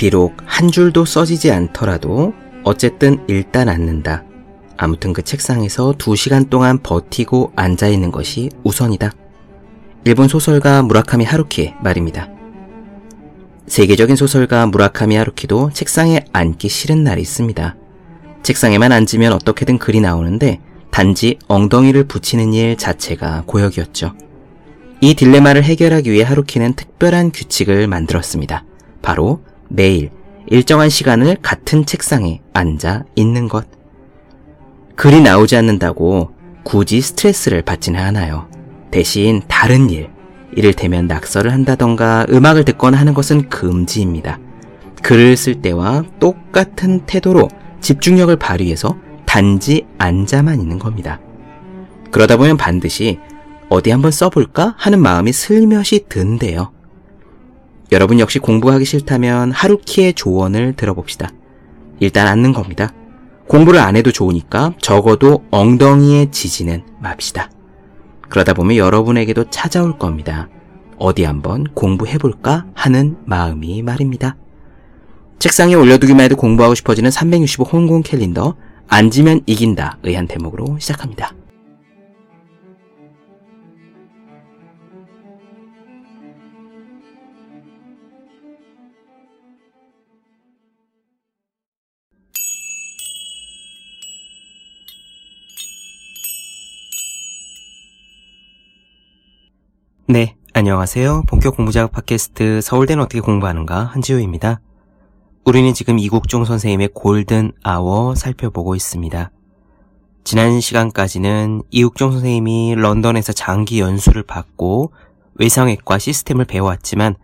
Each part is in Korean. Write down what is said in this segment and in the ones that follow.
비록 한 줄도 써지지 않더라도 어쨌든 일단 앉는다. 아무튼 그 책상에서 두 시간 동안 버티고 앉아 있는 것이 우선이다. 일본 소설가 무라카미 하루키의 말입니다. 세계적인 소설가 무라카미 하루키도 책상에 앉기 싫은 날이 있습니다. 책상에만 앉으면 어떻게든 글이 나오는데 단지 엉덩이를 붙이는 일 자체가 고역이었죠. 이 딜레마를 해결하기 위해 하루키는 특별한 규칙을 만들었습니다. 바로 매일 일정한 시간을 같은 책상에 앉아 있는 것. 글이 나오지 않는다고 굳이 스트레스를 받지는 않아요. 대신 다른 일, 이를테면 낙서를 한다던가 음악을 듣거나 하는 것은 금지입니다. 글을 쓸 때와 똑같은 태도로 집중력을 발휘해서 단지 앉아만 있는 겁니다. 그러다 보면 반드시 어디 한번 써볼까 하는 마음이 슬며시 든대요. 여러분 역시 공부하기 싫다면 하루키의 조언을 들어봅시다. 일단 앉는 겁니다. 공부를 안 해도 좋으니까 적어도 엉덩이에 지지는 맙시다. 그러다 보면 여러분에게도 찾아올 겁니다. 어디 한번 공부해볼까 하는 마음이 말입니다. 책상에 올려두기만 해도 공부하고 싶어지는 365 홍콩 캘린더 앉으면 이긴다 의 한 대목으로 시작합니다. 네, 안녕하세요. 본격 공부작업 팟캐스트 서울대는 어떻게 공부하는가 한지우입니다. 우리는 지금 이국종 선생님의 골든 아워 살펴보고 있습니다. 지난 시간까지는 이국종 선생님이 런던에서 장기 연수를 받고 외상외과 시스템을 배워왔지만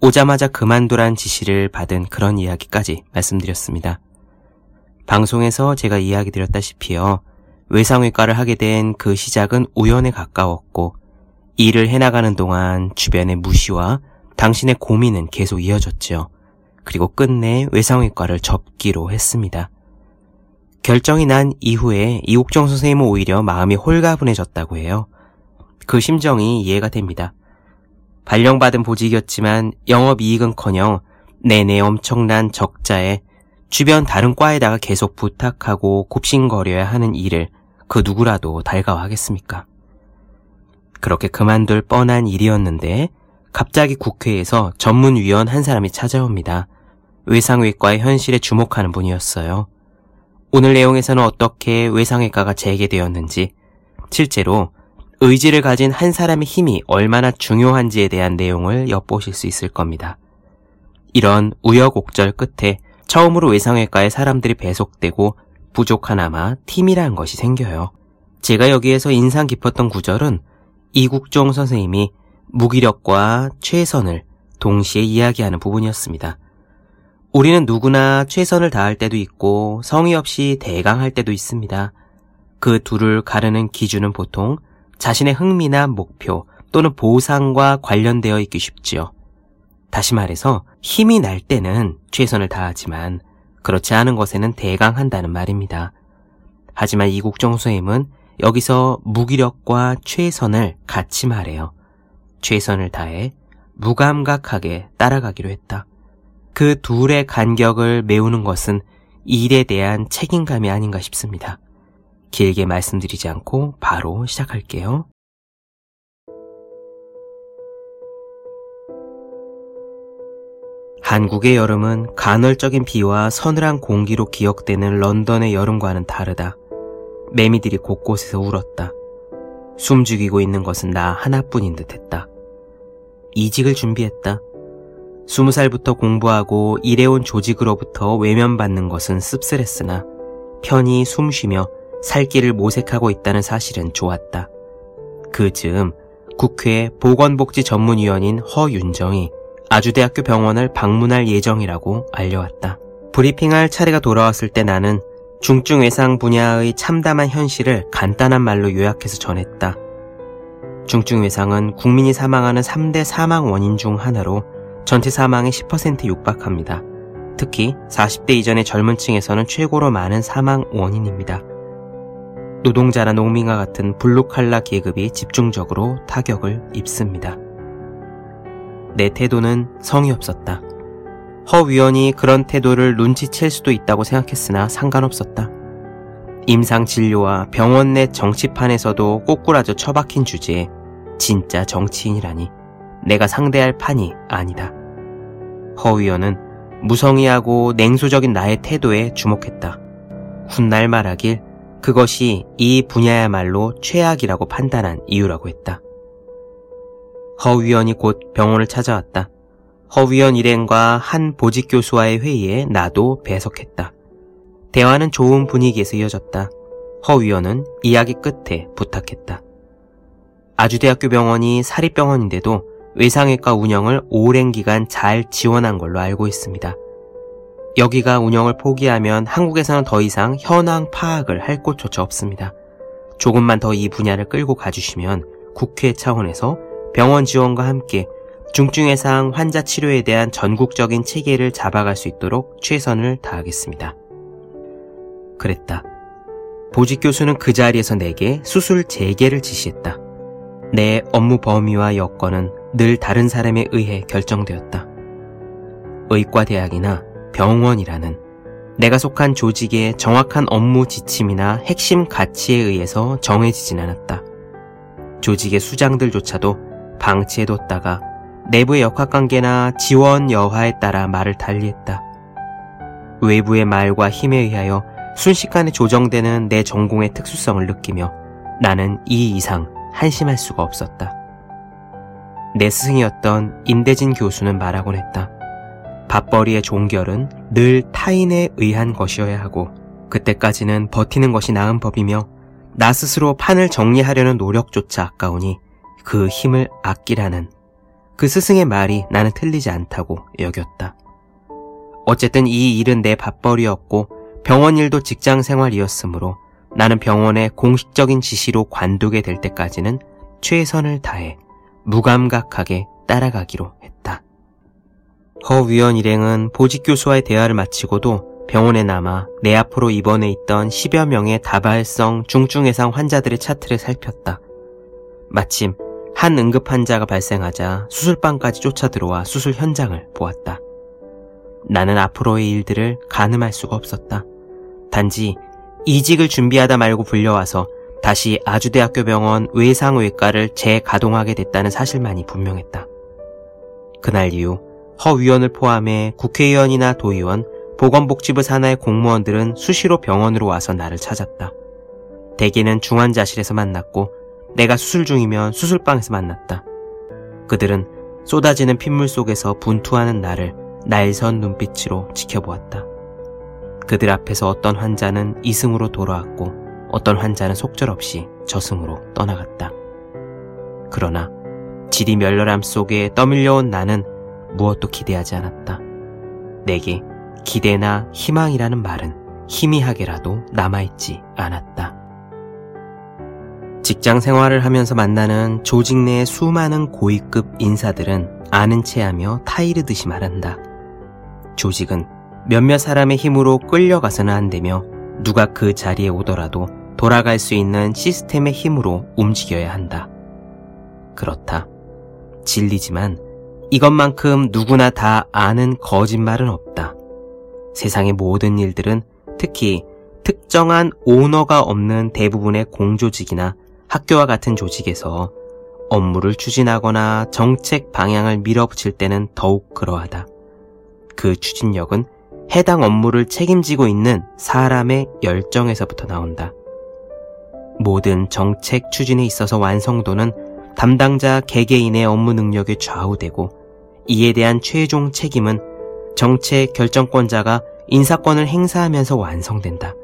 오자마자 그만두란 지시를 받은 그런 이야기까지 말씀드렸습니다. 방송에서 제가 이야기 드렸다시피요. 외상외과를 하게 된 그 시작은 우연에 가까웠고 일을 해나가는 동안 주변의 무시와 당신의 고민은 계속 이어졌죠. 그리고 끝내 외상외과를 접기로 했습니다. 결정이 난 이후에 이옥정 선생님은 오히려 마음이 홀가분해졌다고 해요. 그 심정이 이해가 됩니다. 발령받은 보직이었지만 영업이익은커녕 내내 엄청난 적자에 주변 다른 과에다가 계속 부탁하고 굽신거려야 하는 일을 그 누구라도 달가워하겠습니까? 그렇게 그만둘 뻔한 일이었는데 갑자기 국회에서 전문위원 한 사람이 찾아옵니다. 외상외과의 현실에 주목하는 분이었어요. 오늘 내용에서는 어떻게 외상외과가 재개되었는지, 실제로 의지를 가진 한 사람의 힘이 얼마나 중요한지에 대한 내용을 엿보실 수 있을 겁니다. 이런 우여곡절 끝에 처음으로 외상외과에 사람들이 배속되고 부족하나마 팀이라는 것이 생겨요. 제가 여기에서 인상 깊었던 구절은 이국종 선생님이 무기력과 최선을 동시에 이야기하는 부분이었습니다. 우리는 누구나 최선을 다할 때도 있고 성의 없이 대강할 때도 있습니다. 그 둘을 가르는 기준은 보통 자신의 흥미나 목표 또는 보상과 관련되어 있기 쉽지요. 다시 말해서 힘이 날 때는 최선을 다하지만 그렇지 않은 것에는 대강한다는 말입니다. 하지만 이국종 선생님은 여기서 무기력과 최선을 같이 말해요. 최선을 다해 무감각하게 따라가기로 했다. 그 둘의 간격을 메우는 것은 일에 대한 책임감이 아닌가 싶습니다. 길게 말씀드리지 않고 바로 시작할게요. 한국의 여름은 간헐적인 비와 서늘한 공기로 기억되는 런던의 여름과는 다르다. 매미들이 곳곳에서 울었다. 숨죽이고 있는 것은 나 하나뿐인 듯 했다. 이직을 준비했다. 스무 살부터 공부하고 일해온 조직으로부터 외면받는 것은 씁쓸했으나 편히 숨 쉬며 살 길을 모색하고 있다는 사실은 좋았다. 그 즈음 국회 보건복지 전문위원인 허윤정이 아주대학교 병원을 방문할 예정이라고 알려왔다. 브리핑할 차례가 돌아왔을 때 나는 중증 외상 분야의 참담한 현실을 간단한 말로 요약해서 전했다. 중증 외상은 국민이 사망하는 3대 사망 원인 중 하나로 전체 사망의 10% 육박합니다. 특히 40대 이전의 젊은 층에서는 최고로 많은 사망 원인입니다. 노동자나 농민과 같은 블루칼라 계급이 집중적으로 타격을 입습니다. 내 태도는 성의 없었다. 허 위원이 그런 태도를 눈치챌 수도 있다고 생각했으나 상관없었다. 임상 진료와 병원 내 정치판에서도 꼬꾸라져 처박힌 주제에 진짜 정치인이라니 내가 상대할 판이 아니다. 허 위원은 무성의하고 냉소적인 나의 태도에 주목했다. 훗날 말하길 그것이 이 분야야말로 최악이라고 판단한 이유라고 했다. 허 위원이 곧 병원을 찾아왔다. 허 위원 일행과 한 보직 교수와의 회의에 나도 배석했다. 대화는 좋은 분위기에서 이어졌다. 허 위원은 이야기 끝에 부탁했다. 아주대학교 병원이 사립병원인데도 외상외과 운영을 오랜 기간 잘 지원한 걸로 알고 있습니다. 여기가 운영을 포기하면 한국에서는 더 이상 현황 파악을 할 곳조차 없습니다. 조금만 더 이 분야를 끌고 가주시면 국회 차원에서 병원 지원과 함께 중증외상 환자 치료에 대한 전국적인 체계를 잡아갈 수 있도록 최선을 다하겠습니다. 그랬다. 보직 교수는 그 자리에서 내게 수술 재개를 지시했다. 내 업무 범위와 여건은 늘 다른 사람에 의해 결정되었다. 의과대학이나 병원이라는 내가 속한 조직의 정확한 업무 지침이나 핵심 가치에 의해서 정해지진 않았다. 조직의 수장들조차도 방치해뒀다가 내부의 역학관계나 지원 여하에 따라 말을 달리했다. 외부의 말과 힘에 의하여 순식간에 조정되는 내 전공의 특수성을 느끼며 나는 이 이상 한심할 수가 없었다. 내 스승이었던 임대진 교수는 말하곤 했다. 밥벌이의 종결은 늘 타인에 의한 것이어야 하고 그때까지는 버티는 것이 나은 법이며 나 스스로 판을 정리하려는 노력조차 아까우니 그 힘을 아끼라는 그 스승의 말이 나는 틀리지 않다고 여겼다. 어쨌든 이 일은 내 밥벌이였고 병원 일도 직장 생활이었으므로 나는 병원의 공식적인 지시로 관두게 될 때까지는 최선을 다해 무감각하게 따라가기로 했다. 허 위원 일행은 보직 교수와의 대화를 마치고도 병원에 남아 내 앞으로 입원해 있던 10여 명의 다발성 중증외상 환자들의 차트를 살폈다. 마침 한 응급 환자가 발생하자 수술방까지 쫓아 들어와 수술 현장을 보았다. 나는 앞으로의 일들을 가늠할 수가 없었다. 단지 이직을 준비하다 말고 불려와서 다시 아주대학교 병원 외상외과를 재가동하게 됐다는 사실만이 분명했다. 그날 이후 허 위원을 포함해 국회의원이나 도의원, 보건복지부 산하의 공무원들은 수시로 병원으로 와서 나를 찾았다. 대개는 중환자실에서 만났고 내가 수술 중이면 수술방에서 만났다. 그들은 쏟아지는 핏물 속에서 분투하는 나를 날선 눈빛으로 지켜보았다. 그들 앞에서 어떤 환자는 이승으로 돌아왔고 어떤 환자는 속절없이 저승으로 떠나갔다. 그러나 지리 멸렬함 속에 떠밀려온 나는 무엇도 기대하지 않았다. 내게 기대나 희망이라는 말은 희미하게라도 남아있지 않았다. 직장 생활을 하면서 만나는 조직 내의 수많은 고위급 인사들은 아는 체 하며 타이르듯이 말한다. 조직은 몇몇 사람의 힘으로 끌려가서는 안 되며 누가 그 자리에 오더라도 돌아갈 수 있는 시스템의 힘으로 움직여야 한다. 그렇다. 진리지만 이것만큼 누구나 다 아는 거짓말은 없다. 세상의 모든 일들은 특히 특정한 오너가 없는 대부분의 공조직이나 학교와 같은 조직에서 업무를 추진하거나 정책 방향을 밀어붙일 때는 더욱 그러하다. 그 추진력은 해당 업무를 책임지고 있는 사람의 열정에서부터 나온다. 모든 정책 추진에 있어서 완성도는 담당자 개개인의 업무 능력에 좌우되고 이에 대한 최종 책임은 정책 결정권자가 인사권을 행사하면서 완성된다.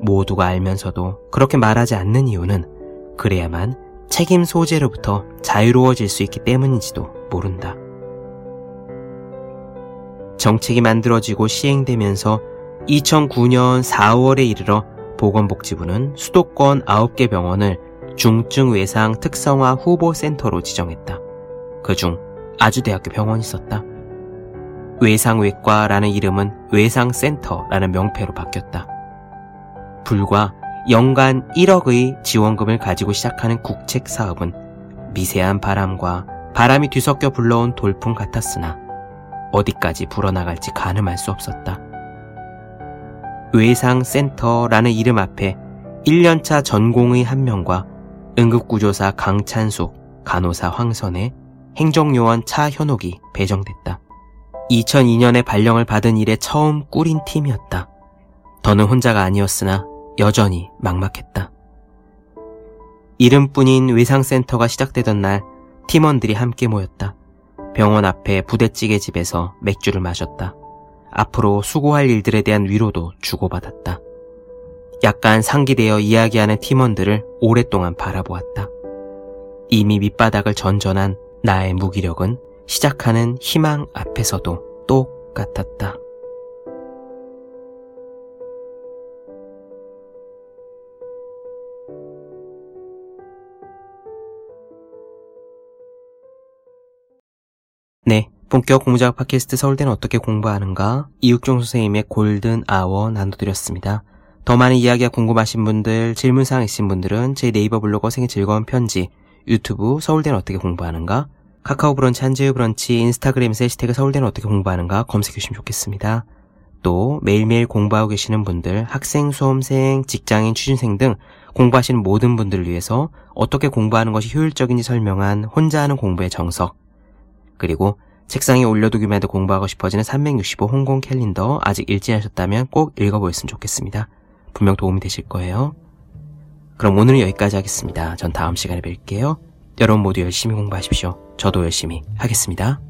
모두가 알면서도 그렇게 말하지 않는 이유는 그래야만 책임 소재로부터 자유로워질 수 있기 때문인지도 모른다. 정책이 만들어지고 시행되면서 2009년 4월에 이르러 보건복지부는 수도권 9개 병원을 중증 외상 특성화 후보 센터로 지정했다. 그중 아주대학교 병원이 있었다. 외상외과라는 이름은 외상센터라는 명패로 바뀌었다. 불과 연간 1억의 지원금을 가지고 시작하는 국책 사업은 미세한 바람과 바람이 뒤섞여 불러온 돌풍 같았으나 어디까지 불어나갈지 가늠할 수 없었다. 외상센터라는 이름 앞에 1년차 전공의 한 명과 응급구조사 강찬숙, 간호사 황선혜, 행정요원 차현옥이 배정됐다. 2002년에 발령을 받은 이래 처음 꾸린 팀이었다. 더는 혼자가 아니었으나 여전히 막막했다. 이름뿐인 외상센터가 시작되던 날 팀원들이 함께 모였다. 병원 앞에 부대찌개 집에서 맥주를 마셨다. 앞으로 수고할 일들에 대한 위로도 주고받았다. 약간 상기되어 이야기하는 팀원들을 오랫동안 바라보았다. 이미 밑바닥을 전전한 나의 무기력은 시작하는 희망 앞에서도 똑같았다. 본격 공부작 팟캐스트 서울대는 어떻게 공부하는가 이육종 선생님의 골든 아워 나눠드렸습니다. 더 많은 이야기가 궁금하신 분들, 질문사항 있으신 분들은 제 네이버 블로그 생의 즐거운 편지, 유튜브 서울대는 어떻게 공부하는가, 카카오 브런치, 한지우 브런치, 인스타그램에서 해시태그 서울대는 어떻게 공부하는가 검색해 주시면 좋겠습니다. 또 매일매일 공부하고 계시는 분들, 학생, 수험생, 직장인, 취준생 등 공부하시는 모든 분들을 위해서 어떻게 공부하는 것이 효율적인지 설명한 혼자 하는 공부의 정석, 그리고 책상에 올려두기만 해도 공부하고 싶어지는 365 홍콩 캘린더 아직 읽지 않으셨다면 꼭 읽어보셨으면 좋겠습니다. 분명 도움이 되실 거예요. 그럼 오늘은 여기까지 하겠습니다. 전 다음 시간에 뵐게요. 여러분 모두 열심히 공부하십시오. 저도 열심히 하겠습니다.